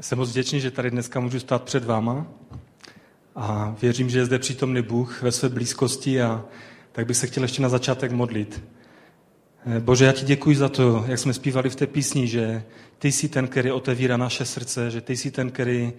Jsem moc vděčný, že tady dneska můžu stát před váma a věřím, že je zde přítomný Bůh ve své blízkosti a tak bych se chtěl ještě na začátek modlit. Eh, Bože, já ti děkuji za to, jak jsme zpívali v té písni, že ty jsi ten, který otevírá naše srdce, že ty jsi ten, který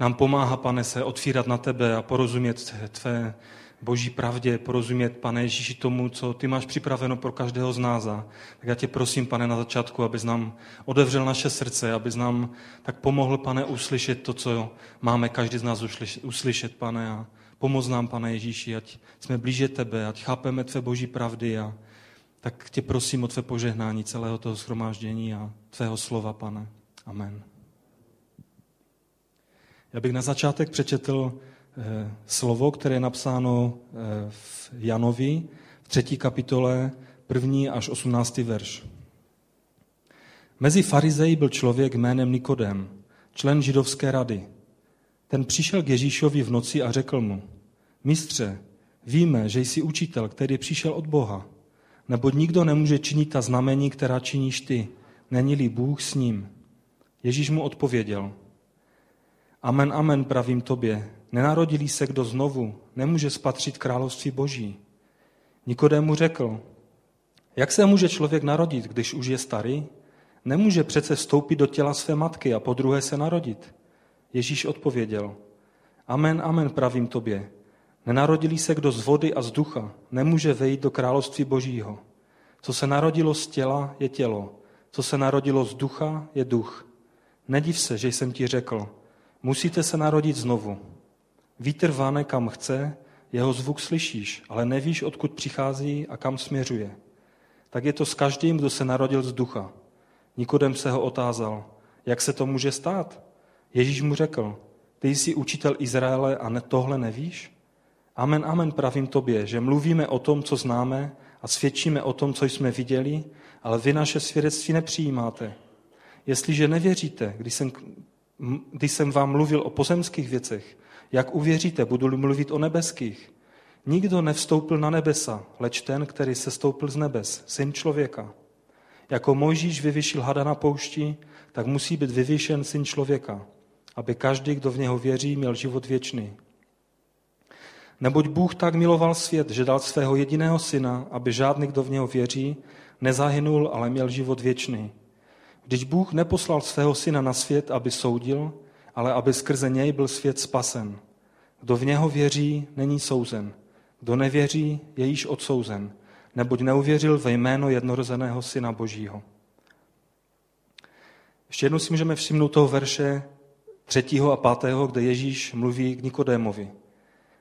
nám pomáhá, pane, se otvírat na tebe a porozumět tvé boží pravdě, porozumět, pane Ježíši, tomu, co ty máš připraveno pro každého z nás. Tak já tě prosím, pane, na začátku, abys nám odevřel naše srdce, abys nám tak pomohl, pane, uslyšet to, co máme každý z nás uslyšet, pane, a pomoz nám, pane Ježíši, ať jsme blíže tebe, ať chápeme tvé boží pravdy a tak tě prosím o tvé požehnání celého toho shromáždění a tvého slova, pane. Amen. Já bych na začátek přečetl slovo, které je napsáno eh, v Janovi v třetí kapitole, první až osmnáctý verš. Mezi farizeji byl člověk jménem Nikodem, člen židovské rady. Ten přišel k Ježíšovi v noci a řekl mu, mistře, víme, že jsi učitel, který přišel od Boha, neboť nikdo nemůže činit ta znamení, která činíš ty, není-li Bůh s ním. Ježíš mu odpověděl, amen, amen, pravím tobě, nenarodili se kdo znovu, nemůže spatřit království boží. Nikodému řekl, jak se může člověk narodit, když už je starý? Nemůže přece vstoupit do těla své matky a po druhé se narodit. Ježíš odpověděl, amen, amen, pravím tobě. Nenarodili se kdo z vody a z ducha, nemůže vejít do království božího. Co se narodilo z těla, je tělo. Co se narodilo z ducha, je duch. Nediv se, že jsem ti řekl, musíte se narodit znovu. Vítr váne kam chce, jeho zvuk slyšíš, ale nevíš, odkud přichází a kam směřuje. Tak je to s každým, kdo se narodil z ducha. Nikodem se ho otázal, jak se to může stát? Ježíš mu řekl, ty jsi učitel Izraele a ne, tohle nevíš? Amen, amen, pravím tobě, že mluvíme o tom, co známe a svědčíme o tom, co jsme viděli, ale vy naše svědectví nepřijímáte. Jestliže nevěříte, když jsem, když jsem vám mluvil o pozemských věcech, jak uvěříte, budu mluvit o nebeských? Nikdo nevstoupil na nebesa, leč ten, který se stoupil z nebes, syn člověka. Jako Mojžíš vyvyšil hada na poušti, tak musí být vyvyšen syn člověka, aby každý, kdo v něho věří, měl život věčný. Neboť Bůh tak miloval svět, že dal svého jediného syna, aby žádný, kdo v něho věří, nezahynul, ale měl život věčný. Když Bůh neposlal svého syna na svět, aby soudil, ale aby skrze něj byl svět spasen. Kdo v něho věří, není souzen. Kdo nevěří, je již odsouzen, neboť neuvěřil ve jméno jednorozeného Syna Božího. Ještě jednou si můžeme všimnout toho verše třetího a pátého, kde Ježíš mluví k Nikodémovi.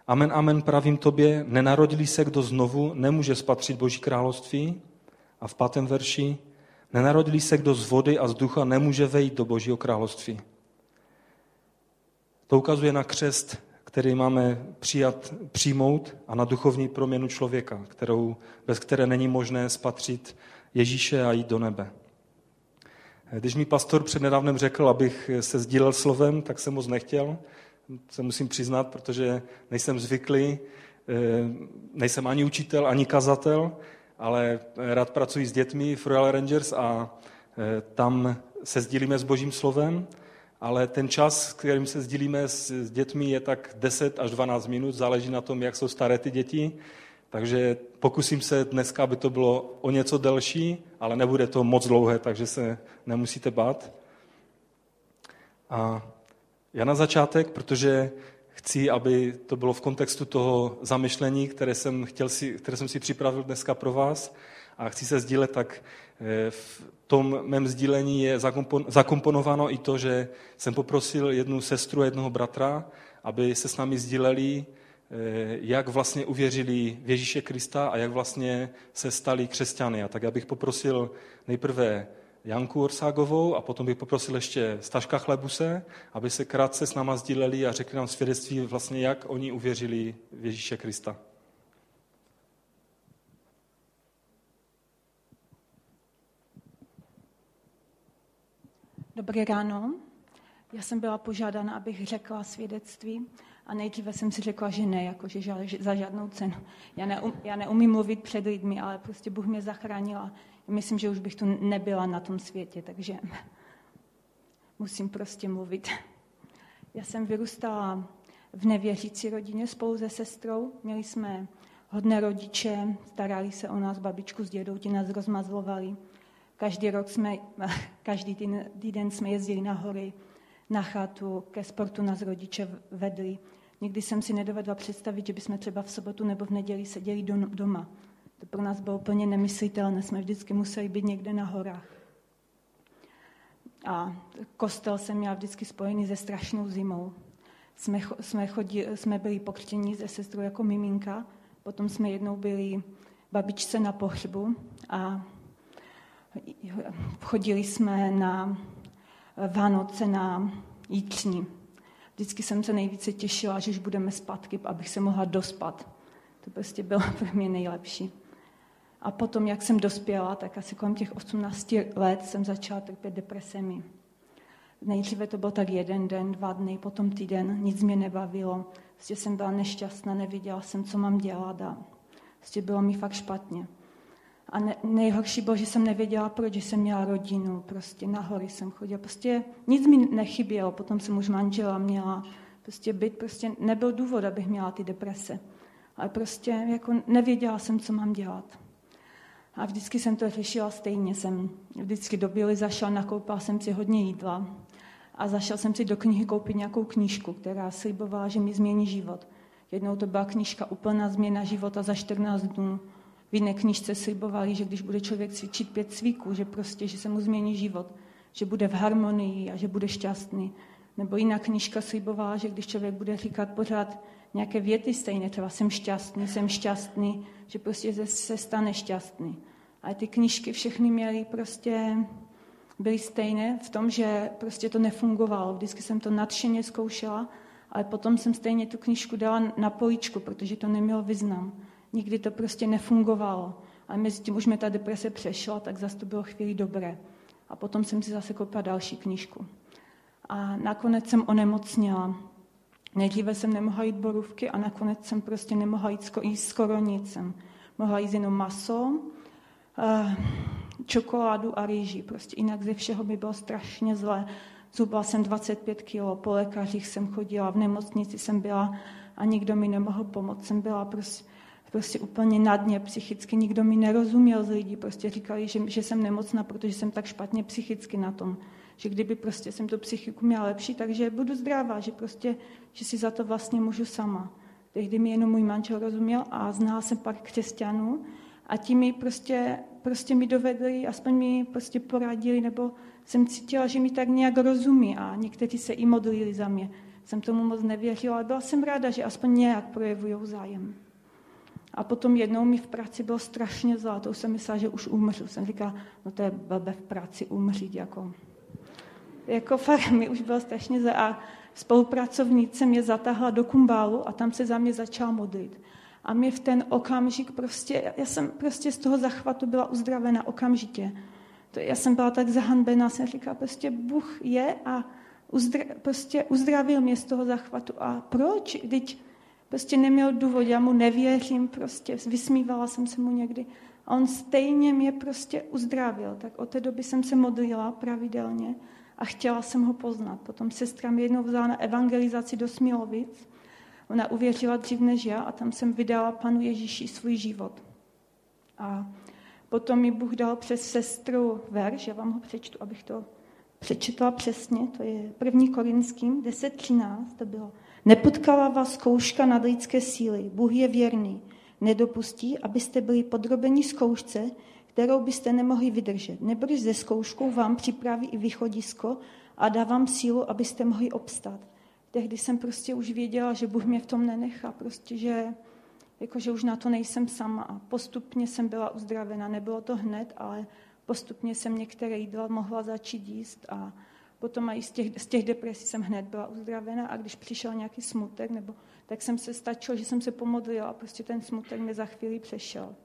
Amen, amen, pravím tobě, nenarodili se kdo znovu, nemůže spatřit Boží království. A v pátém verši, nenarodili se kdo z vody a z ducha, nemůže vejít do Božího království. To ukazuje na křest, který máme přijat, přijmout a na duchovní proměnu člověka, kterou, bez které není možné spatřit Ježíše a jít do nebe. Když mi pastor před nedávnem řekl, abych se sdílel slovem, tak jsem moc nechtěl, se musím přiznat, protože nejsem zvyklý, eh, nejsem ani učitel, ani kazatel, ale rád pracuji s dětmi v Royal Rangers a eh, tam se sdílíme s božím slovem ale ten čas, kterým se sdílíme s dětmi, je tak 10 až 12 minut, záleží na tom, jak jsou staré ty děti. Takže pokusím se dneska, aby to bylo o něco delší, ale nebude to moc dlouhé, takže se nemusíte bát. A já na začátek, protože chci, aby to bylo v kontextu toho zamyšlení, které jsem, chtěl si, které jsem si připravil dneska pro vás a chci se sdílet, tak v tom mém sdílení je zakomponováno i to, že jsem poprosil jednu sestru a jednoho bratra, aby se s námi sdíleli, eh, jak vlastně uvěřili v Ježíše Krista a jak vlastně se stali křesťany. A tak já bych poprosil nejprve Janku Orságovou a potom bych poprosil ještě Staška Chlebuse, aby se krátce s náma sdíleli a řekli nám svědectví vlastně, jak oni uvěřili v Ježíše Krista. Dobré ráno. Já jsem byla požádána, abych řekla svědectví a nejdříve jsem si řekla, že ne, jakože za žádnou cenu. Já, neum, já neumím mluvit před lidmi, ale prostě Bůh mě zachránil a myslím, že už bych tu nebyla na tom světě, takže musím prostě mluvit. Já jsem vyrůstala v nevěřící rodině spolu se sestrou. Měli jsme hodné rodiče, starali se o nás, babičku s dědou, ti nás rozmazlovali. Každý rok jsme, každý týden jsme jezdili na hory, na chatu, ke sportu nás rodiče vedli. Nikdy jsem si nedovedla představit, že bychom třeba v sobotu nebo v neděli seděli doma. To pro nás bylo úplně nemyslitelné, jsme vždycky museli být někde na horách. A kostel jsem měla vždycky spojený se strašnou zimou. Jsme, jsme, chodili, jsme byli pokřtění se sestrou jako miminka, potom jsme jednou byli babičce na pohřbu a chodili jsme na Vánoce na Jítřní. Vždycky jsem se nejvíce těšila, že už budeme zpátky, abych se mohla dospat. To prostě bylo pro mě nejlepší. A potom, jak jsem dospěla, tak asi kolem těch 18 let jsem začala trpět depresemi. Nejdříve to byl tak jeden den, dva dny, potom týden, nic mě nebavilo. Prostě jsem byla nešťastná, nevěděla jsem, co mám dělat a prostě bylo mi fakt špatně. A ne, nejhorší bylo, že jsem nevěděla, proč, jsem měla rodinu, prostě na hory jsem chodila, prostě nic mi nechybělo, potom jsem už manžela měla, prostě být, prostě nebyl důvod, abych měla ty deprese. Ale prostě jako nevěděla jsem, co mám dělat. A vždycky jsem to řešila stejně. Jsem vždycky do Bily zašla, nakoupila jsem si hodně jídla a zašel jsem si do knihy koupit nějakou knížku, která slibovala, že mi změní život. Jednou to byla knížka Úplná změna života za 14 dnů. V jiné knižce slibovali, že když bude člověk cvičit pět cvíků, že prostě, že se mu změní život, že bude v harmonii a že bude šťastný. Nebo jiná knižka slibovala, že když člověk bude říkat pořád nějaké věty stejné, třeba jsem šťastný, jsem šťastný, že prostě se stane šťastný. Ale ty knížky všechny měly prostě, byly stejné v tom, že prostě to nefungovalo. Vždycky jsem to nadšeně zkoušela, ale potom jsem stejně tu knížku dala na poličku, protože to nemělo význam. Nikdy to prostě nefungovalo. Ale mezi tím už mi ta deprese přešla, tak zase to bylo chvíli dobré. A potom jsem si zase koupila další knížku. A nakonec jsem onemocněla. Nejdříve jsem nemohla jít borůvky a nakonec jsem prostě nemohla jít, skoro nic. Jsem mohla jíst jenom maso, eh, čokoládu a rýži. Prostě jinak ze všeho by bylo strašně zlé. Zubla jsem 25 kilo, po lékařích jsem chodila, v nemocnici jsem byla a nikdo mi nemohl pomoct. Jsem byla prostě, prostě úplně na dně psychicky, nikdo mi nerozuměl z lidí, prostě říkali, že, že jsem nemocná, protože jsem tak špatně psychicky na tom že kdyby prostě jsem tu psychiku měla lepší, takže budu zdravá, že prostě, že si za to vlastně můžu sama. Tehdy mi jenom můj manžel rozuměl a znala jsem pak křesťanů a ti mi prostě, prostě mi dovedli, aspoň mi prostě poradili, nebo jsem cítila, že mi tak nějak rozumí a někteří se i modlili za mě. Jsem tomu moc nevěřila, ale byla jsem ráda, že aspoň nějak projevují zájem. A potom jednou mi v práci bylo strašně zlá, to už jsem myslela, že už umřu. Jsem říkala, no to je blbé v práci umřít, jako jako fakt mi už bylo strašně za... A spolupracovnice mě zatáhla do kumbálu a tam se za mě začala modlit. A mě v ten okamžik prostě, já jsem prostě z toho zachvatu byla uzdravena okamžitě. To, já jsem byla tak zahanbená, jsem říkala, prostě Bůh je a uzdra, prostě uzdravil mě z toho zachvatu. A proč? Teď prostě neměl důvod, já mu nevěřím, prostě vysmívala jsem se mu někdy. A on stejně mě prostě uzdravil. Tak od té doby jsem se modlila pravidelně a chtěla jsem ho poznat. Potom sestra mi jednou vzala na evangelizaci do Smilovic. Ona uvěřila dřív než já a tam jsem vydala panu Ježíši svůj život. A potom mi Bůh dal přes sestru verš, já vám ho přečtu, abych to přečetla přesně, to je první Korinským 10.13, to bylo. Nepotkala vás zkouška nad lidské síly, Bůh je věrný, nedopustí, abyste byli podrobeni zkoušce, kterou byste nemohli vydržet. Nebož ze zkouškou vám připraví i východisko a dá vám sílu, abyste mohli obstat. Tehdy jsem prostě už věděla, že Bůh mě v tom nenechá, prostě, že, jako, že už na to nejsem sama. A postupně jsem byla uzdravena. Nebylo to hned, ale postupně jsem některé jídla mohla začít jíst a potom i z těch, z těch depresí jsem hned byla uzdravena a když přišel nějaký smutek, nebo, tak jsem se stačilo, že jsem se pomodlila a prostě ten smutek mi za chvíli přešel.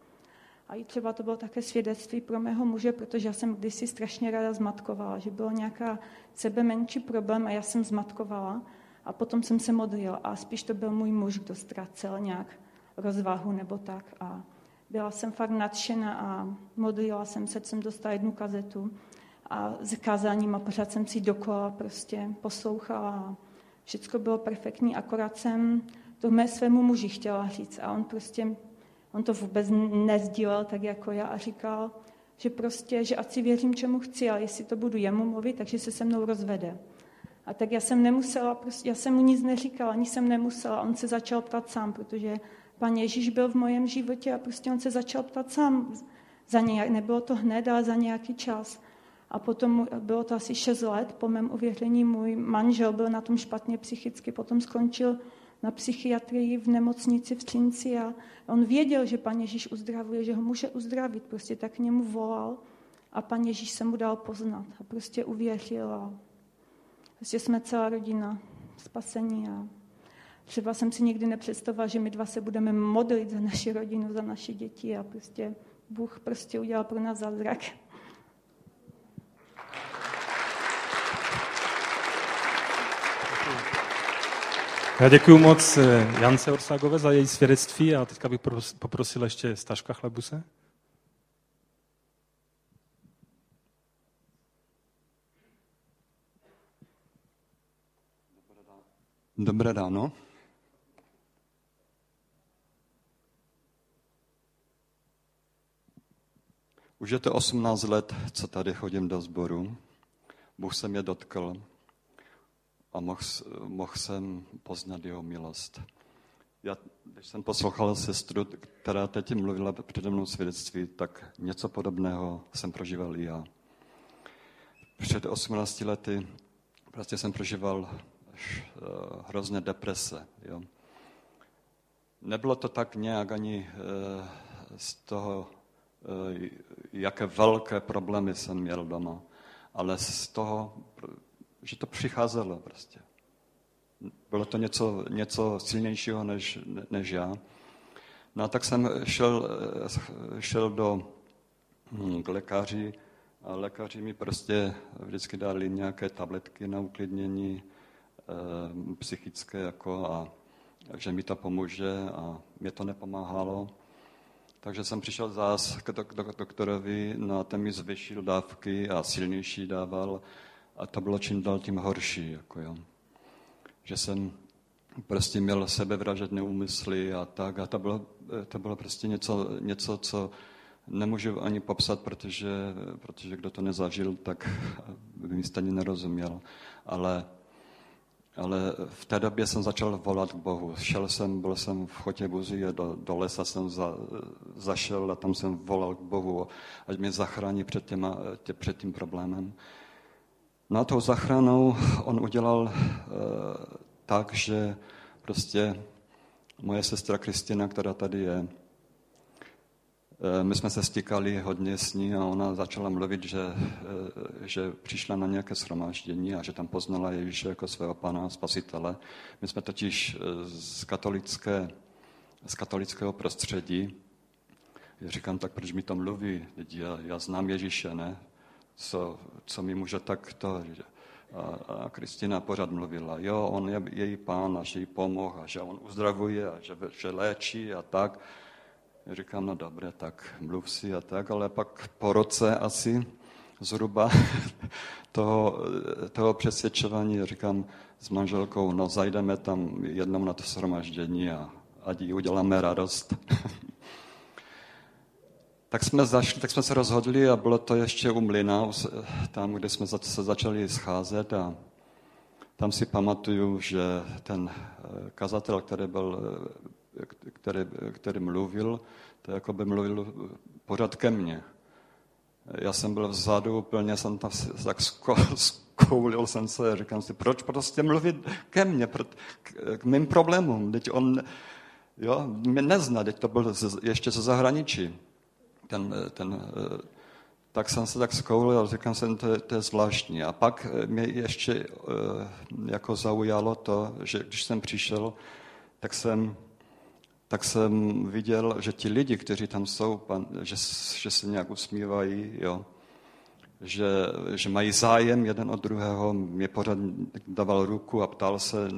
A i třeba to bylo také svědectví pro mého muže, protože já jsem kdysi strašně ráda zmatkovala, že bylo nějaká sebe menší problém a já jsem zmatkovala a potom jsem se modlila a spíš to byl můj muž, kdo ztracel nějak rozvahu nebo tak a byla jsem fakt nadšena a modlila jsem se, jsem dostala jednu kazetu a s kázáním a pořád jsem si dokola prostě poslouchala. Všechno bylo perfektní, akorát jsem to mé svému muži chtěla říct a on prostě, on to vůbec nezdílel tak jako já a říkal, že prostě, že ať si věřím, čemu chci, ale jestli to budu jemu mluvit, takže se se mnou rozvede. A tak já jsem nemusela, prostě, já jsem mu nic neříkala, ani jsem nemusela. On se začal ptat sám, protože pan Ježíš byl v mojem životě a prostě on se začal ptat sám. Za nějak, nebylo to hned, ale za nějaký čas. A potom bylo to asi 6 let po mém uvěření, můj manžel byl na tom špatně psychicky, potom skončil na psychiatrii v nemocnici v Třinci a on věděl, že pan Ježíš uzdravuje, že ho může uzdravit, prostě tak k němu volal a pan Ježíš se mu dal poznat a prostě uvěřil a prostě jsme celá rodina spasení a třeba jsem si nikdy nepředstavovala, že my dva se budeme modlit za naši rodinu, za naše děti a prostě Bůh prostě udělal pro nás zázrak. Já děkuji moc eh, Jance Orságové za její svědectví a teďka bych poprosil ještě Staška Chlebuse. Dobré ráno. Už je to 18 let, co tady chodím do sboru. Bůh se mě dotkl a mohl, mohl jsem poznat jeho milost. Já, když jsem poslouchal sestru, která teď mluvila přede mnou svědectví, tak něco podobného jsem prožíval i já. Před 18 lety prostě jsem prožíval až, uh, hrozně deprese. Jo. Nebylo to tak nějak ani uh, z toho, uh, jaké velké problémy jsem měl doma, ale z toho, že to přicházelo prostě. Bylo to něco, něco silnějšího než, než já. No a tak jsem šel, šel do, hm, k lékaři a lékaři mi prostě vždycky dali nějaké tabletky na uklidnění e, psychické jako a že mi to pomůže a mě to nepomáhalo. Takže jsem přišel zás k doktorovi, no a ten mi zvyšil dávky a silnější dával a to bylo čím dál tím horší. Jako jo. Že jsem prostě měl sebevražedné úmysly a tak. A to bylo, to bylo prostě něco, něco, co nemůžu ani popsat, protože, protože kdo to nezažil, tak by mi stejně nerozuměl. Ale, ale v té době jsem začal volat k Bohu. Šel jsem, byl jsem v Chotě Buzi a do, do lesa jsem za, zašel a tam jsem volal k Bohu, ať mě zachrání před, těma, tě, před tím problémem. Na tou zachranou on udělal e, tak, že prostě moje sestra Kristina, která tady je, e, my jsme se stýkali hodně s ní a ona začala mluvit, že, e, že přišla na nějaké shromáždění a že tam poznala Ježíše jako svého pana spasitele. My jsme totiž z, katolické, z katolického prostředí. Já říkám, tak proč mi to mluví? Já, já znám Ježíše, ne? Co, co mi může takto. A, a Kristina pořád mluvila, jo, on je její pán a že jí pomohl a že on uzdravuje a že, že léčí a tak. Já říkám, no dobré, tak mluv si a tak, ale pak po roce asi zhruba toho, toho přesvědčování říkám s manželkou, no zajdeme tam jednou na to shromaždění a ať jí uděláme radost. tak jsme, zašli, tak jsme se rozhodli a bylo to ještě u mlyna, tam, kde jsme se začali scházet a tam si pamatuju, že ten eh, kazatel, který, byl, eh, který, který mluvil, to jako by mluvil pořád ke mně. Já jsem byl vzadu, úplně jsem tam tak zkoulil jsem se říkám si, proč prostě mluvit ke mně, k mým problémům. Teď on jo, mě nezná, teď to byl ještě ze zahraničí ten, ten, tak jsem se tak zkoulil a říkal jsem, to, to je zvláštní. A pak mě ještě eh, jako zaujalo to, že když jsem přišel, tak jsem, tak jsem viděl, že ti lidi, kteří tam jsou, pan, že, že se nějak usmívají, jo, že, že mají zájem jeden od druhého, mě pořád dával ruku a ptal se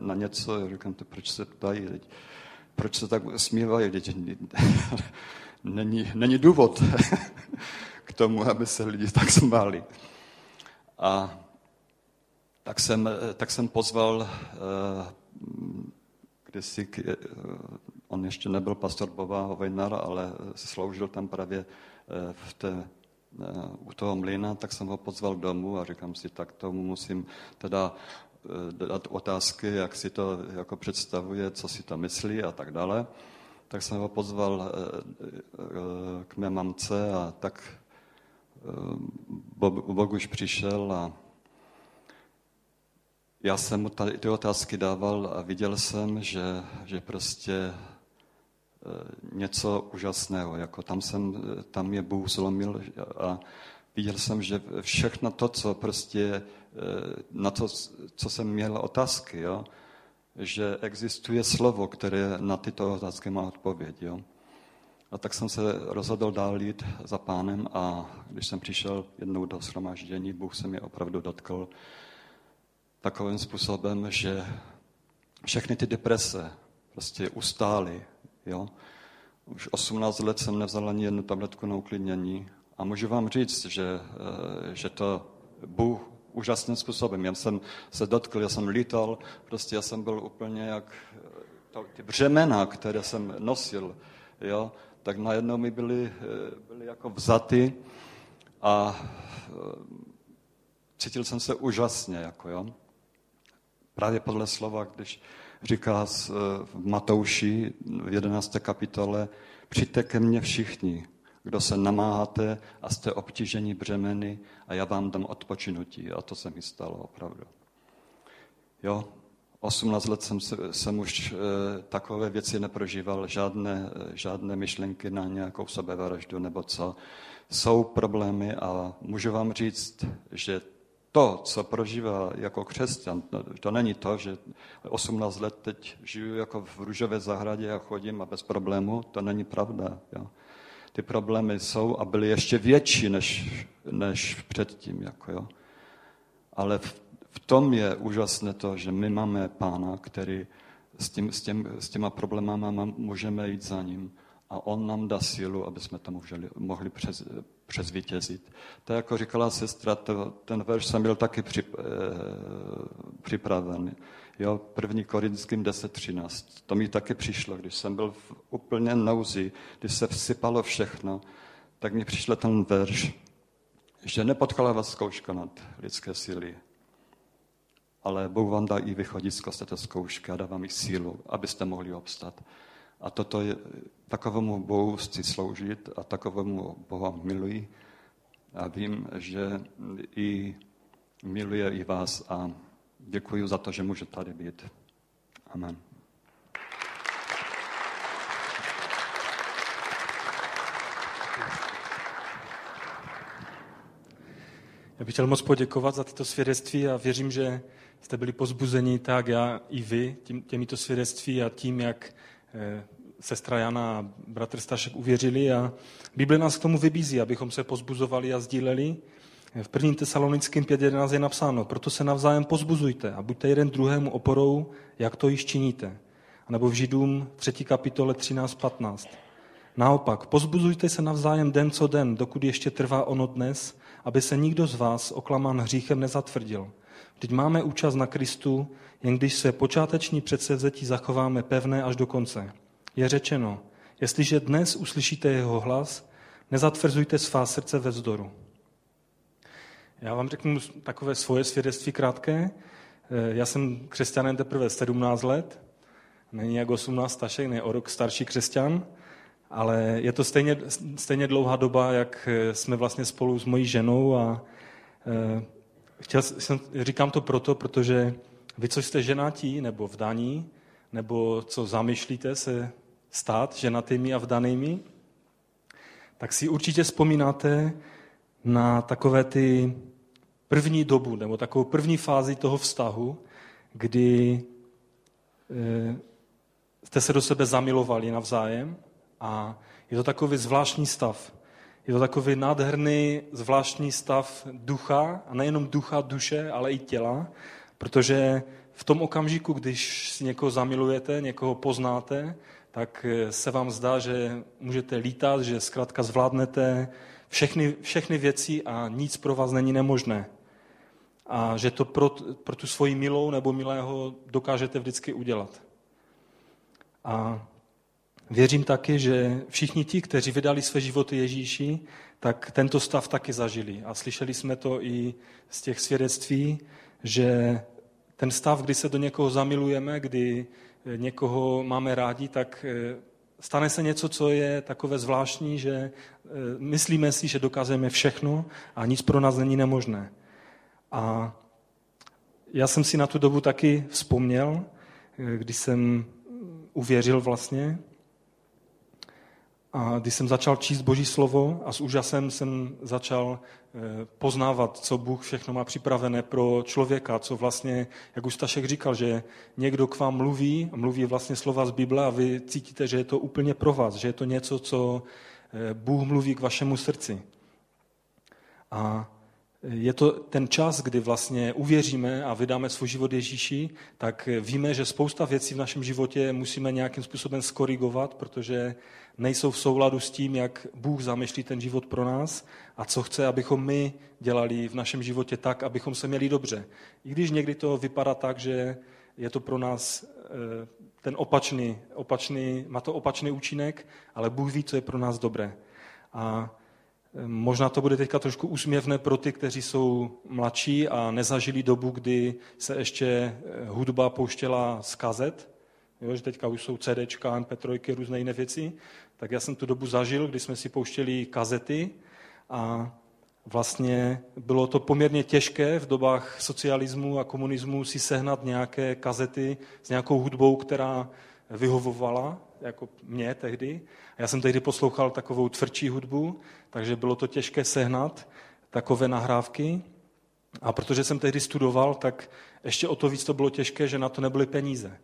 na něco, říkám, to proč se ptají, proč se tak smívají, není, není důvod k tomu, aby se lidi tak smáli. A tak jsem, tak jsem pozval kdysi, on ještě nebyl pastor Boba Hovejnar, ale sloužil tam právě v té u toho mlýna, tak jsem ho pozval domů a říkám si, tak tomu musím teda eh, dát otázky, jak si to jako představuje, co si to myslí a tak dále. Tak jsem ho pozval eh, eh, k mé mamce a tak Bog už přišel a já jsem mu ty otázky dával a viděl jsem, že, že prostě Eh, něco úžasného. Jako tam, jsem, tam je Bůh zlomil a viděl jsem, že všechno to, co prostě, eh, na to, co jsem měl otázky, jo, že existuje slovo, které na tyto otázky má odpověď. Jo. A tak jsem se rozhodl dál jít za pánem a když jsem přišel jednou do shromáždění, Bůh se mě opravdu dotkl takovým způsobem, že všechny ty deprese prostě ustály, Jo? Už 18 let jsem nevzal ani jednu tabletku na uklidnění a můžu vám říct, že, eh, že to Bůh úžasným způsobem. Já jsem se dotkl, já jsem lítal, prostě já jsem byl úplně jak eh, to, ty břemena, které jsem nosil, jo, tak najednou mi byly, eh, byly jako vzaty a cítil jsem se úžasně, jako jo. Právě podle slova, když říká eh, v Matouši v 11. kapitole, přijďte ke mně všichni, kdo se namáháte a jste obtíženi břemeny a já vám dám odpočinutí. A to se mi stalo opravdu. Jo, 18 let jsem, jsem už e, takové věci neprožíval, žádné, žádné myšlenky na nějakou sebevraždu nebo co. Jsou problémy a můžu vám říct, že to, co prožívá jako křesťan, to není to, že 18 let teď žiju jako v růžové zahradě a chodím a bez problému, to není pravda. Jo. Ty problémy jsou a byly ještě větší než, než předtím. Jako, jo. Ale v, v tom je úžasné to, že my máme pána, který s, tím, s, tím, s těma problémama můžeme jít za ním a on nám dá sílu, aby jsme to mohli, mohli přes, přezvítězit. Tak jako říkala sestra, to, ten verš jsem byl taky při, eh, připraven. Jo, první Korinským 10.13. To mi taky přišlo, když jsem byl v úplně nouzi, když se vsypalo všechno, tak mi přišel ten verš, že nepotkála vás zkouška nad lidské síly, ale Bůh vám dá i východisko z této zkoušky a dá vám i sílu, abyste mohli obstat. A toto je, takovému Bohu chci sloužit a takovému Boha miluji. A vím, že i miluje i vás a děkuji za to, že můžu tady být. Amen. Já bych chtěl moc poděkovat za tyto svědectví a věřím, že jste byli pozbuzeni tak já i vy tím, těmito svědectví a tím, jak Eh, sestra Jana a bratr Stašek uvěřili a Bible nás k tomu vybízí, abychom se pozbuzovali a sdíleli. V 1. tesalonickém 5.11 je napsáno, proto se navzájem pozbuzujte a buďte jeden druhému oporou, jak to již činíte. A nebo v Židům 3. kapitole 13.15. Naopak, pozbuzujte se navzájem den co den, dokud ještě trvá ono dnes, aby se nikdo z vás oklamán hříchem nezatvrdil. Vždyť máme účast na Kristu, jen když se počáteční předsevzetí zachováme pevné až do konce. Je řečeno, jestliže dnes uslyšíte jeho hlas, nezatvrzujte svá srdce ve vzdoru. Já vám řeknu takové svoje svědectví krátké. Eh, já jsem křesťanem teprve 17 let, není jak 18 stašek, ne o rok starší křesťan, ale je to stejně, stejně dlouhá doba, jak eh, jsme vlastně spolu s mojí ženou a eh, chtěl jsem, říkám to proto, protože vy, co jste ženatí nebo vdaní, nebo co zamýšlíte se stát ženatými a vdanými, tak si určitě vzpomínáte na takové ty první dobu, nebo takovou první fázi toho vztahu, kdy eh, jste se do sebe zamilovali navzájem a je to takový zvláštní stav. Je to takový nádherný, zvláštní stav ducha, a nejenom ducha, duše, ale i těla, protože v tom okamžiku, když si někoho zamilujete, někoho poznáte, tak se vám zdá, že můžete lítat, že zkrátka zvládnete všechny, všechny věci a nic pro vás není nemožné. A že to pro, pro tu svoji milou nebo milého dokážete vždycky udělat. A věřím taky, že všichni ti, kteří vydali své životy Ježíši, tak tento stav taky zažili. A slyšeli jsme to i z těch svědectví, že ten stav, kdy se do někoho zamilujeme, kdy někoho máme rádi, tak eh, stane se něco, co je takové zvláštní, že eh, myslíme si, že dokážeme všechno a nic pro nás není nemožné. A já jsem si na tu dobu taky vzpomněl, když jsem uvěřil vlastně, a když jsem začal číst Boží slovo a s úžasem jsem začal eh, poznávat, co Bůh všechno má připravené pro člověka, co vlastně, jak už Stašek říkal, že někdo k vám mluví, mluví vlastně slova z Bible a vy cítíte, že je to úplně pro vás, že je to něco, co eh, Bůh mluví k vašemu srdci. A je to ten čas, kdy vlastně uvěříme a vydáme svůj život Ježíši, tak víme, že spousta věcí v našem životě musíme nějakým způsobem skorigovat, protože nejsou v souladu s tím, jak Bůh zamýšlí ten život pro nás a co chce, abychom my dělali v našem životě tak, abychom se měli dobře. I když někdy to vypadá tak, že je to pro nás eh, ten opačný, opačný, má to opačný účinek, ale Bůh ví, co je pro nás dobré. A Možná to bude teďka trošku úsměvné pro ty, kteří jsou mladší a nezažili dobu, kdy se ještě eh, hudba pouštěla z kazet, jo, že teďka už jsou CDčka, MP3, různé jiné věci, tak já jsem tu dobu zažil, kdy jsme si pouštěli kazety a vlastně bylo to poměrně těžké v dobách socialismu a komunismu si sehnat nějaké kazety s nějakou hudbou, která vyhovovala, jako mě tehdy. Já jsem tehdy poslouchal takovou tvrdší hudbu, takže bylo to těžké sehnat takové nahrávky. A protože jsem tehdy studoval, tak ještě o to víc to bylo těžké, že na to nebyly peníze.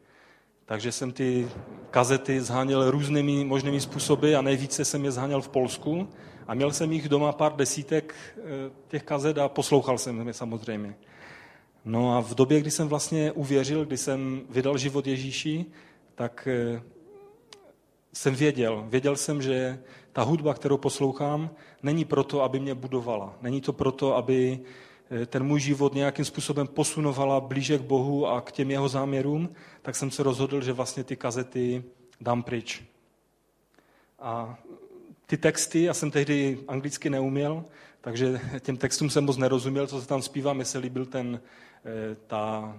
Takže jsem ty kazety zháněl různými možnými způsoby a nejvíce jsem je zháněl v Polsku. A měl jsem jich doma pár desítek eh, těch kazet a poslouchal jsem je samozřejmě. No a v době, kdy jsem vlastně uvěřil, kdy jsem vydal život Ježíši, tak eh, jsem věděl, věděl jsem, že ta hudba, kterou poslouchám, není proto, aby mě budovala. Není to proto, aby Eh, ten můj život nějakým způsobem posunovala blíže k Bohu a k těm jeho záměrům, tak jsem se rozhodl, že vlastně ty kazety dám pryč. A ty texty, já jsem tehdy anglicky neuměl, takže těm textům jsem moc nerozuměl, co se tam zpívá, mi se líbil ten, eh, ta,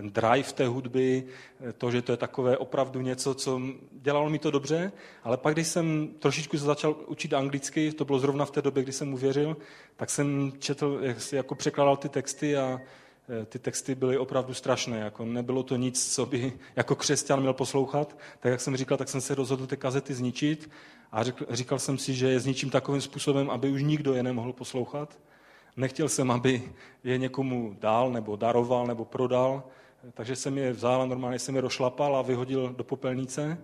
ten drive té hudby, eh, to, že to je takové opravdu něco, co dělalo mi to dobře, ale pak, když jsem trošičku se začal učit anglicky, to bylo zrovna v té době, kdy jsem uvěřil, tak jsem četl, jak si jako překládal ty texty a eh, ty texty byly opravdu strašné. Jako nebylo to nic, co by jako křesťan měl poslouchat. Tak jak jsem říkal, tak jsem se rozhodl ty kazety zničit a říkal jsem si, že je zničím takovým způsobem, aby už nikdo je nemohl poslouchat. Nechtěl jsem, aby je někomu dal, nebo daroval, nebo prodal, takže jsem je vzal a normálně jsem je rošlapal a vyhodil do popelnice.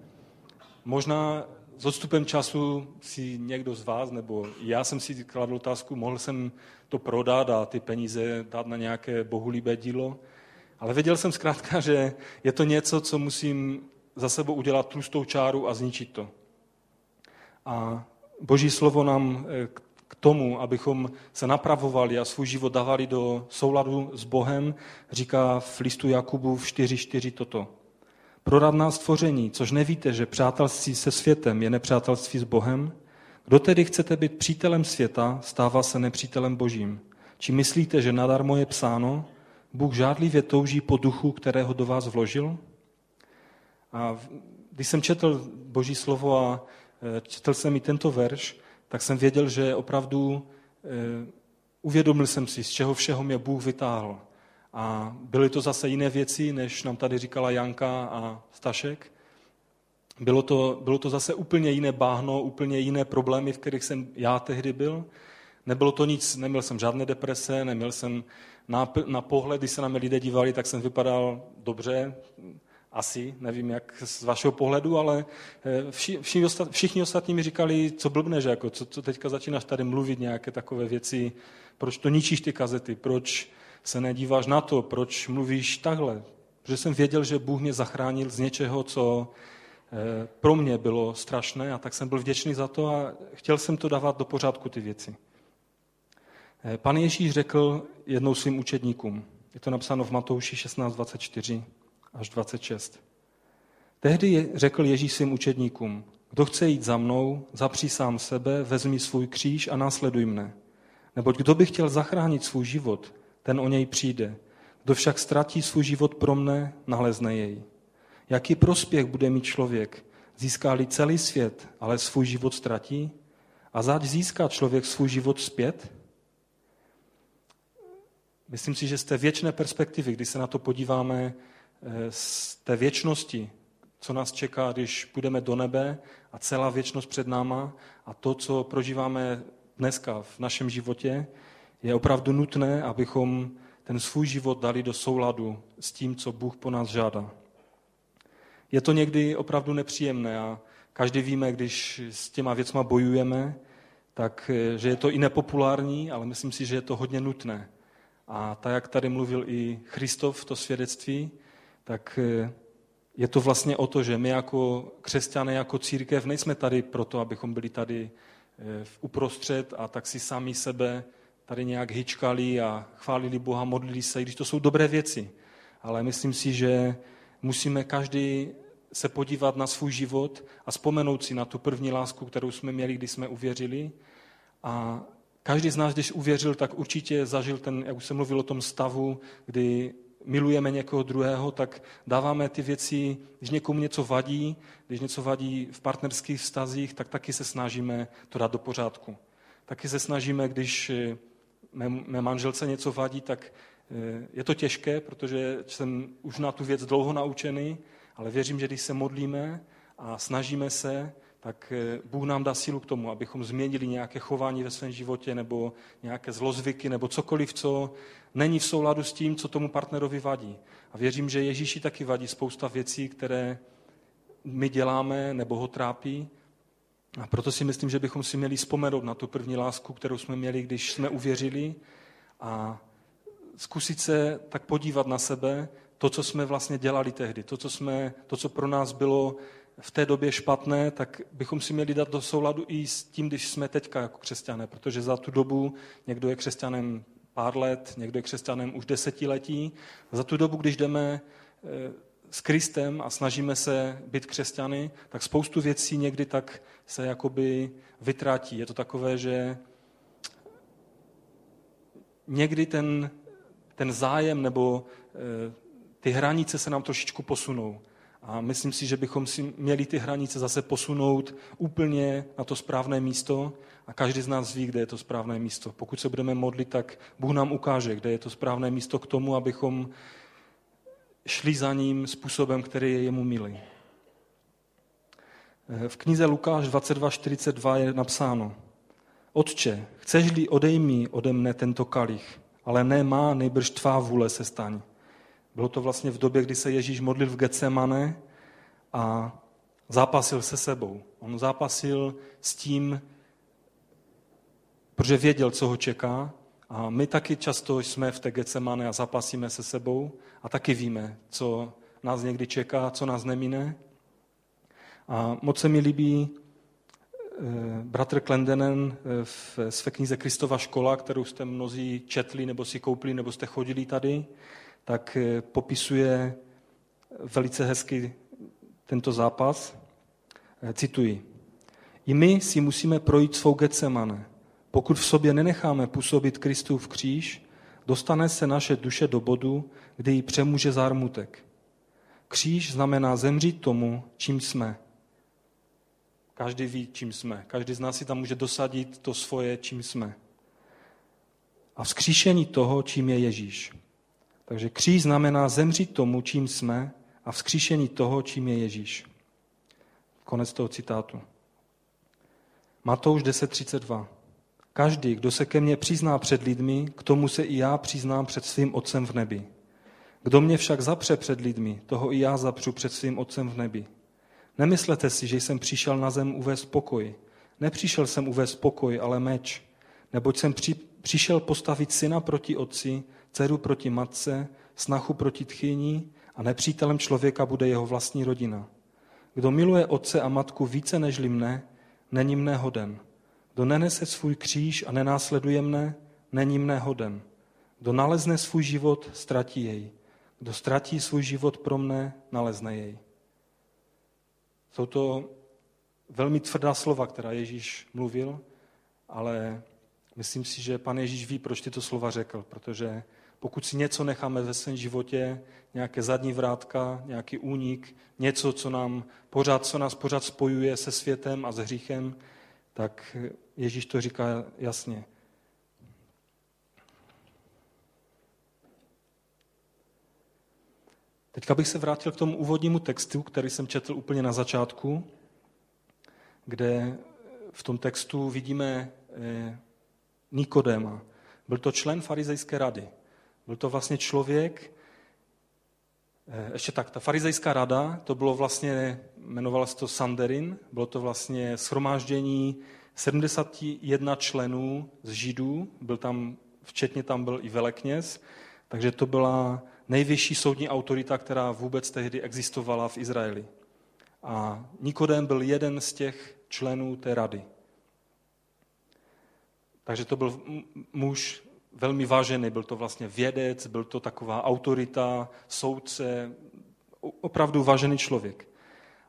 Možná s odstupem času si někdo z vás, nebo já jsem si kladl otázku, mohl jsem to prodat a ty peníze dát na nějaké bohulíbé dílo, ale věděl jsem zkrátka, že je to něco, co musím za sebou udělat tlustou čáru a zničit to. A Boží slovo nám eh, k tomu, abychom se napravovali a svůj život dávali do souladu s Bohem, říká v listu Jakubu v 4.4 toto. Pro radná stvoření, což nevíte, že přátelství se světem je nepřátelství s Bohem? Kdo tedy chcete být přítelem světa, stává se nepřítelem božím. Či myslíte, že nadarmo je psáno, Bůh žádlivě touží po duchu, kterého do vás vložil? A když jsem četl Boží slovo a e, četl jsem i tento verš, tak jsem věděl, že opravdu e, uvědomil jsem si, z čeho všeho mě Bůh vytáhl. A byly to zase jiné věci, než nám tady říkala Janka a Stašek. Bylo to, bylo to zase úplně jiné báhno, úplně jiné problémy, v kterých jsem já tehdy byl. Nebylo to nic, neměl jsem žádné deprese, neměl jsem na, na pohled, když se na mě lidé dívali, tak jsem vypadal dobře, asi, nevím jak z vašeho pohledu, ale eh, vši, všichni, ostat, všichni ostatní mi říkali, co blbne, že jako, co, co teďka začínáš tady mluvit nějaké takové věci, proč to ničíš ty kazety, proč se nedíváš na to, proč mluvíš takhle. Protože jsem věděl, že Bůh mě zachránil z něčeho, co pro mě bylo strašné a tak jsem byl vděčný za to a chtěl jsem to dávat do pořádku ty věci. Pan Ježíš řekl jednou svým učedníkům, je to napsáno v Matouši 16, 24 až 26. Tehdy řekl Ježíš svým učedníkům, kdo chce jít za mnou, zapří sám sebe, vezmi svůj kříž a následuj mne. Neboť kdo by chtěl zachránit svůj život, ten o něj přijde. Kdo však ztratí svůj život pro mne, nalezne jej. Jaký prospěch bude mít člověk, získá-li celý svět, ale svůj život ztratí? A zač získá člověk svůj život zpět? Myslím si, že z té věčné perspektivy, kdy se na to podíváme z té věčnosti, co nás čeká, když půjdeme do nebe a celá věčnost před náma a to, co prožíváme dneska v našem životě, je opravdu nutné, abychom ten svůj život dali do souladu s tím, co Bůh po nás žádá. Je to někdy opravdu nepříjemné a každý víme, když s těma věcma bojujeme, tak eh, že je to i nepopulární, ale myslím si, že je to hodně nutné. A tak, jak tady mluvil i Christof, to svědectví, tak eh, je to vlastně o to, že my jako křesťané, jako církev nejsme tady proto, abychom byli tady eh, v uprostřed a tak si sami sebe tady nějak hyčkali a chválili Boha, modlili se, i když to jsou dobré věci. Ale myslím si, že musíme každý se podívat na svůj život a vzpomenout si na tu první lásku, kterou jsme měli, když jsme uvěřili. A každý z nás, když uvěřil, tak určitě zažil ten, jak už jsem mluvil o tom stavu, kdy milujeme někoho druhého, tak dáváme ty věci, když někomu něco vadí, když něco vadí v partnerských vztazích, tak taky se snažíme to dát do pořádku. Taky se snažíme, když eh, mé, mé manželce něco vadí, tak eh, je to těžké, protože jsem už na tu věc dlouho naučený, ale věřím, že když se modlíme a snažíme se, tak eh, Bůh nám dá sílu k tomu, abychom změnili nějaké chování ve svém životě nebo nějaké zlozvyky nebo cokoliv, co není v souladu s tím, co tomu partnerovi vadí. A věřím, že Ježíši taky vadí spousta věcí, které my děláme nebo ho trápí. A proto si myslím, že bychom si měli vzpomenout na tu první lásku, kterou jsme měli, když jsme uvěřili a zkusit se tak podívat na sebe, to, co jsme vlastně dělali tehdy, to, co, jsme, to, co pro nás bylo v té době špatné, tak bychom si měli dát do souladu i s tím, když jsme teďka jako křesťané, protože za tu dobu někdo je křesťanem pár let, někdo je křesťanem už desetiletí. Za tu dobu, když jdeme eh, s Kristem a snažíme se být křesťany, tak spoustu věcí někdy tak se jakoby vytratí. Je to takové, že někdy ten, ten zájem nebo eh, ty hranice se nám trošičku posunou. A myslím si, že bychom si měli ty hranice zase posunout úplně na to správné místo a každý z nás ví, kde je to správné místo. Pokud se budeme modlit, tak Bůh nám ukáže, kde je to správné místo k tomu, abychom šli za ním způsobem, který je jemu milý. V knize Lukáš 22.42 je napsáno Otče, chceš-li odejmi ode mne tento kalich, ale ne má, nejbrž tvá vůle se staň. Bylo to vlastně v době, kdy se Ježíš modlil v Getsemane a zápasil se sebou. On zápasil s tím, protože věděl, co ho čeká. A my taky často jsme v té Getsemane a zapasíme se sebou a taky víme, co nás někdy čeká, co nás nemine. A moc se mi líbí eh, bratr Klendenen eh, v své knize Kristova škola, kterou jste mnozí četli, nebo si koupili, nebo jste chodili tady, tak eh, popisuje velice hezky tento zápas. Eh, cituji. I my si musíme projít svou Getsemane. Pokud v sobě nenecháme působit Kristův kříž, dostane se naše duše do bodu, kdy ji přemůže zármutek. Kříž znamená zemřít tomu, čím jsme. Každý ví, čím jsme. Každý z nás si tam může dosadit to svoje, čím jsme. A vzkříšení toho, čím je Ježíš. Takže kříž znamená zemřít tomu, čím jsme a vzkříšení toho, čím je Ježíš. Konec toho citátu. Matouš 10.32. Každý, kdo se ke mně přizná před lidmi, k tomu se i já přiznám před svým Otcem v nebi. Kdo mě však zapře před lidmi, toho i já zapřu před svým Otcem v nebi. Nemyslete si, že jsem přišel na zem uvést pokoj. Nepřišel jsem uvést pokoj, ale meč. Neboť jsem při, přišel postavit syna proti otci dceru proti matce, snachu proti tchyni a nepřítelem člověka bude jeho vlastní rodina. Kdo miluje otce a matku více nežli mne, není mne hoden. Kdo nenese svůj kříž a nenásleduje mne, není mne hoden. Kdo nalezne svůj život, ztratí jej. Kdo ztratí svůj život pro mne, nalezne jej. Jsou to velmi tvrdá slova, která Ježíš mluvil, ale myslím si, že pan Ježíš ví, proč tyto slova řekl, protože pokud si něco necháme ve svém životě, nějaké zadní vrátka, nějaký únik, něco, co, nám pořád, co nás pořád spojuje se světem a s hříchem, tak Ježíš to říká jasně. Teďka bych se vrátil k tomu úvodnímu textu, který jsem četl úplně na začátku, kde v tom textu vidíme eh, Nikodéma. Byl to člen farizejské rady. Byl to vlastně člověk, eh, ještě tak, ta farizejská rada, to bylo vlastně, jmenovalo se to Sanderin, bylo to vlastně schromáždění 71 členů z Židů, byl tam, včetně tam byl i velekněz, takže to byla nejvyšší soudní autorita, která vůbec tehdy existovala v Izraeli. A Nikodem byl jeden z těch členů té rady. Takže to byl muž velmi vážený, byl to vlastně vědec, byl to taková autorita, soudce, opravdu vážený člověk.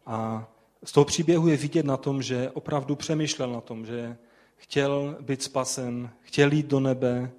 A z toho příběhu je vidět na tom, že opravdu přemýšlel na tom, že chtěl být spasen, chtěl jít do nebe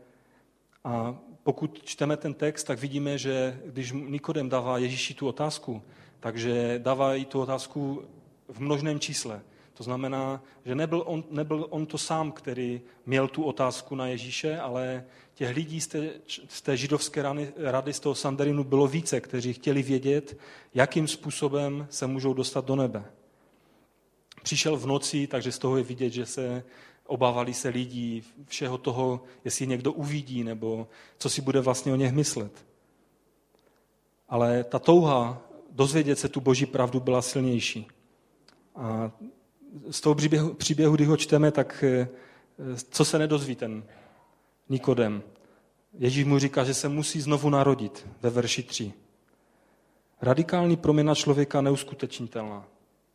a pokud čteme ten text, tak vidíme, že když Nikodem dává Ježíši tu otázku, takže dává i tu otázku v množném čísle. To znamená, že nebyl on, nebyl on to sám, který měl tu otázku na Ježíše, ale těch lidí z té, z té židovské rady, rady, z toho Sanderinu bylo více, kteří chtěli vědět, jakým způsobem se můžou dostat do nebe. Přišel v noci, takže z toho je vidět, že se obávali se lidí, všeho toho, jestli někdo uvidí, nebo co si bude vlastně o něch myslet. Ale ta touha dozvědět se tu boží pravdu byla silnější. A z toho příběhu, příběhu když ho čteme, tak eh, co se nedozví ten Nikodem? Ježíš mu říká, že se musí znovu narodit ve verši 3. Radikální proměna člověka neuskutečnitelná.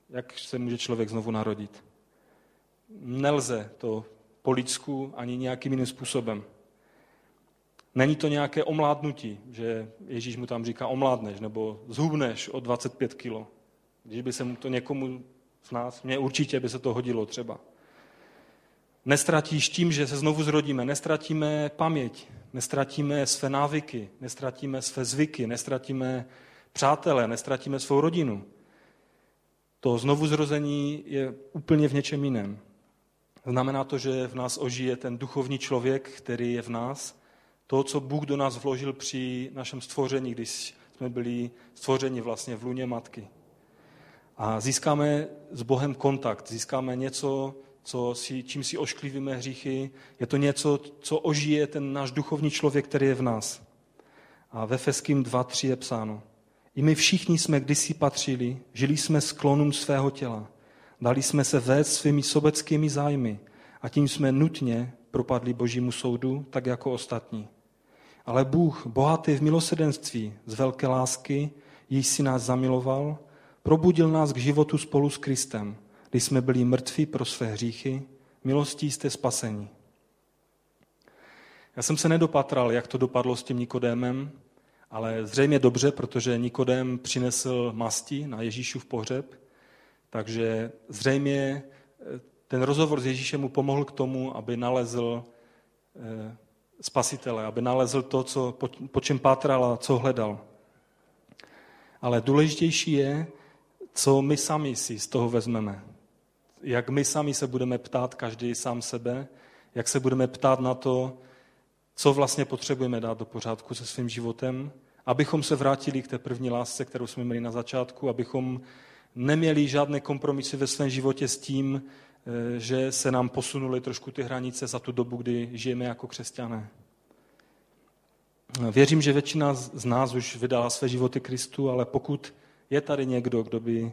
Jak se může člověk znovu narodit? Nelze to po lidsku ani nějakým jiným způsobem. Není to nějaké omládnutí, že Ježíš mu tam říká omládneš nebo zhubneš o 25 kilo. Když by se mu to někomu z nás, mně určitě by se to hodilo třeba. Nestratíš tím, že se znovu zrodíme, nestratíme paměť, nestratíme své návyky, nestratíme své zvyky, nestratíme přátele, nestratíme svou rodinu. To znovu zrození je úplně v něčem jiném. Znamená to, že v nás ožije ten duchovní člověk, který je v nás, to, co Bůh do nás vložil při našem stvoření, když jsme byli stvořeni vlastně v luně matky. A získáme s Bohem kontakt, získáme něco, co si, čím si ošklivíme hříchy. Je to něco, co ožije ten náš duchovní člověk, který je v nás. A ve Feským 2.3 je psáno. I my všichni jsme kdysi patřili, žili jsme sklonům svého těla. Dali jsme se vést svými sobeckými zájmy a tím jsme nutně propadli božímu soudu, tak jako ostatní. Ale Bůh, bohatý v milosedenství, z velké lásky, již si nás zamiloval, probudil nás k životu spolu s Kristem, když jsme byli mrtví pro své hříchy, milostí jste spasení. Já jsem se nedopatral, jak to dopadlo s tím Nikodémem, ale zřejmě dobře, protože Nikodém přinesl masti na Ježíšův pohřeb takže zřejmě eh, ten rozhovor s Ježíšem mu pomohl k tomu, aby nalezl eh, spasitele, aby nalezl to, co, po, po čem pátral a co hledal. Ale důležitější je, co my sami si z toho vezmeme. Jak my sami se budeme ptát každý sám sebe, jak se budeme ptát na to, co vlastně potřebujeme dát do pořádku se svým životem, abychom se vrátili k té první lásce, kterou jsme měli na začátku, abychom neměli žádné kompromisy ve svém životě s tím, eh, že se nám posunuly trošku ty hranice za tu dobu, kdy žijeme jako křesťané. Věřím, že většina z nás už vydala své životy Kristu, ale pokud je tady někdo, kdo by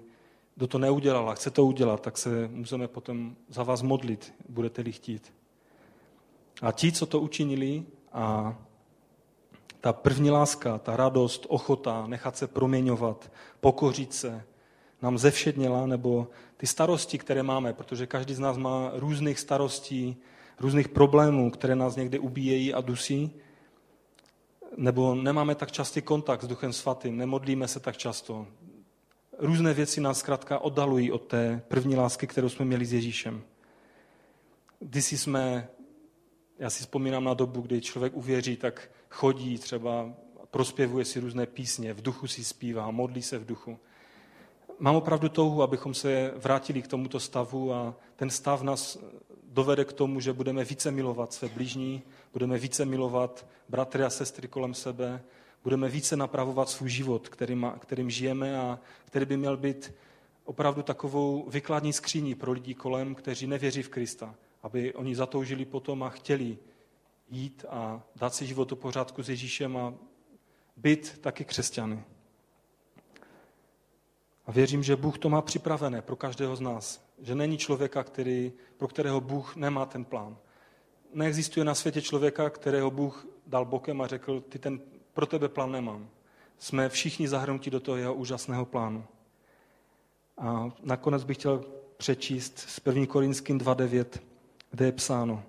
kdo to neudělal a chce to udělat, tak se můžeme potom za vás modlit, budete-li chtít. A ti, co to učinili a ta první láska, ta radost, ochota nechat se proměňovat, pokořit se, nám zevšedněla, nebo ty starosti, které máme, protože každý z nás má různých starostí, různých problémů, které nás někdy ubíjejí a dusí, nebo nemáme tak častý kontakt s Duchem Svatým, nemodlíme se tak často. Různé věci nás zkrátka oddalují od té první lásky, kterou jsme měli s Ježíšem. Když jsme, já si vzpomínám na dobu, kdy člověk uvěří, tak chodí třeba, prospěvuje si různé písně, v duchu si zpívá, modlí se v duchu. Mám opravdu touhu, abychom se vrátili k tomuto stavu a ten stav nás dovede k tomu, že budeme více milovat své blížní, budeme více milovat bratry a sestry kolem sebe, budeme více napravovat svůj život, kterým, kterým žijeme a který by měl být opravdu takovou vykladní skříní pro lidi kolem, kteří nevěří v Krista, aby oni zatoužili potom a chtěli jít a dát si život do pořádku s Ježíšem a být taky křesťany. A věřím, že Bůh to má připravené pro každého z nás. Že není člověka, který, pro kterého Bůh nemá ten plán. Neexistuje na světě člověka, kterého Bůh dal bokem a řekl, ty ten, pro tebe plán nemám. Jsme všichni zahrnutí do toho jeho úžasného plánu. A nakonec bych chtěl přečíst z 1. Korinským 2.9, kde je psáno,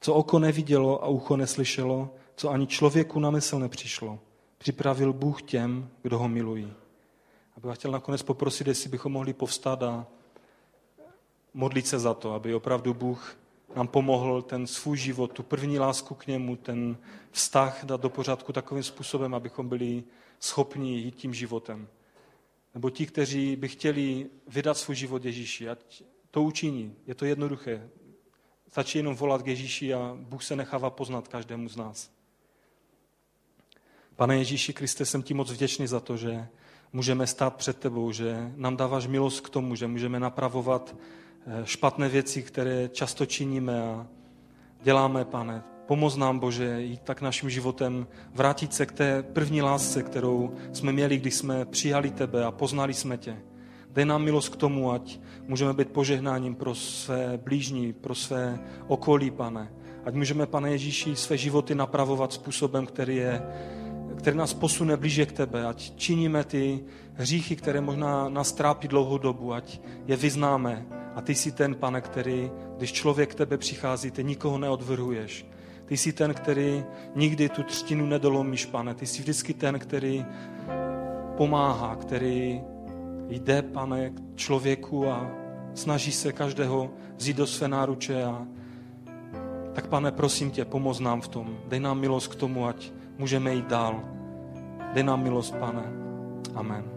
co oko nevidělo a ucho neslyšelo, co ani člověku na mysl nepřišlo, připravil Bůh těm, kdo ho milují. A bych chtěl nakonec poprosit, jestli bychom mohli povstat a modlit se za to, aby opravdu Bůh nám pomohl ten svůj život, tu první lásku k němu, ten vztah dát do pořádku takovým způsobem, abychom byli schopni jít tím životem. Nebo ti, kteří by chtěli vydat svůj život Ježíši, ať to učiní. Je to jednoduché. Stačí jenom volat k Ježíši a Bůh se nechává poznat každému z nás. Pane Ježíši Kriste, jsem ti moc vděčný za to, že můžeme stát před tebou, že nám dáváš milost k tomu, že můžeme napravovat špatné věci, které často činíme a děláme, pane. Pomoz nám, Bože, jít tak naším životem, vrátit se k té první lásce, kterou jsme měli, když jsme přijali tebe a poznali jsme tě. Dej nám milost k tomu, ať můžeme být požehnáním pro své blížní, pro své okolí, pane. Ať můžeme, pane Ježíši, své životy napravovat způsobem, který je který nás posune blíže k tebe, ať činíme ty hříchy, které možná nás trápí dlouhou dobu, ať je vyznáme. A ty jsi ten, pane, který, když člověk k tebe přichází, ty nikoho neodvrhuješ. Ty jsi ten, který nikdy tu třtinu nedolomíš, pane. Ty jsi vždycky ten, který pomáhá, který jde, pane, k člověku a snaží se každého vzít do své náruče. A... Tak, pane, prosím tě, pomoz nám v tom. Dej nám milost k tomu, ať můžeme jít dál. Dej nám milost, pane. Amen.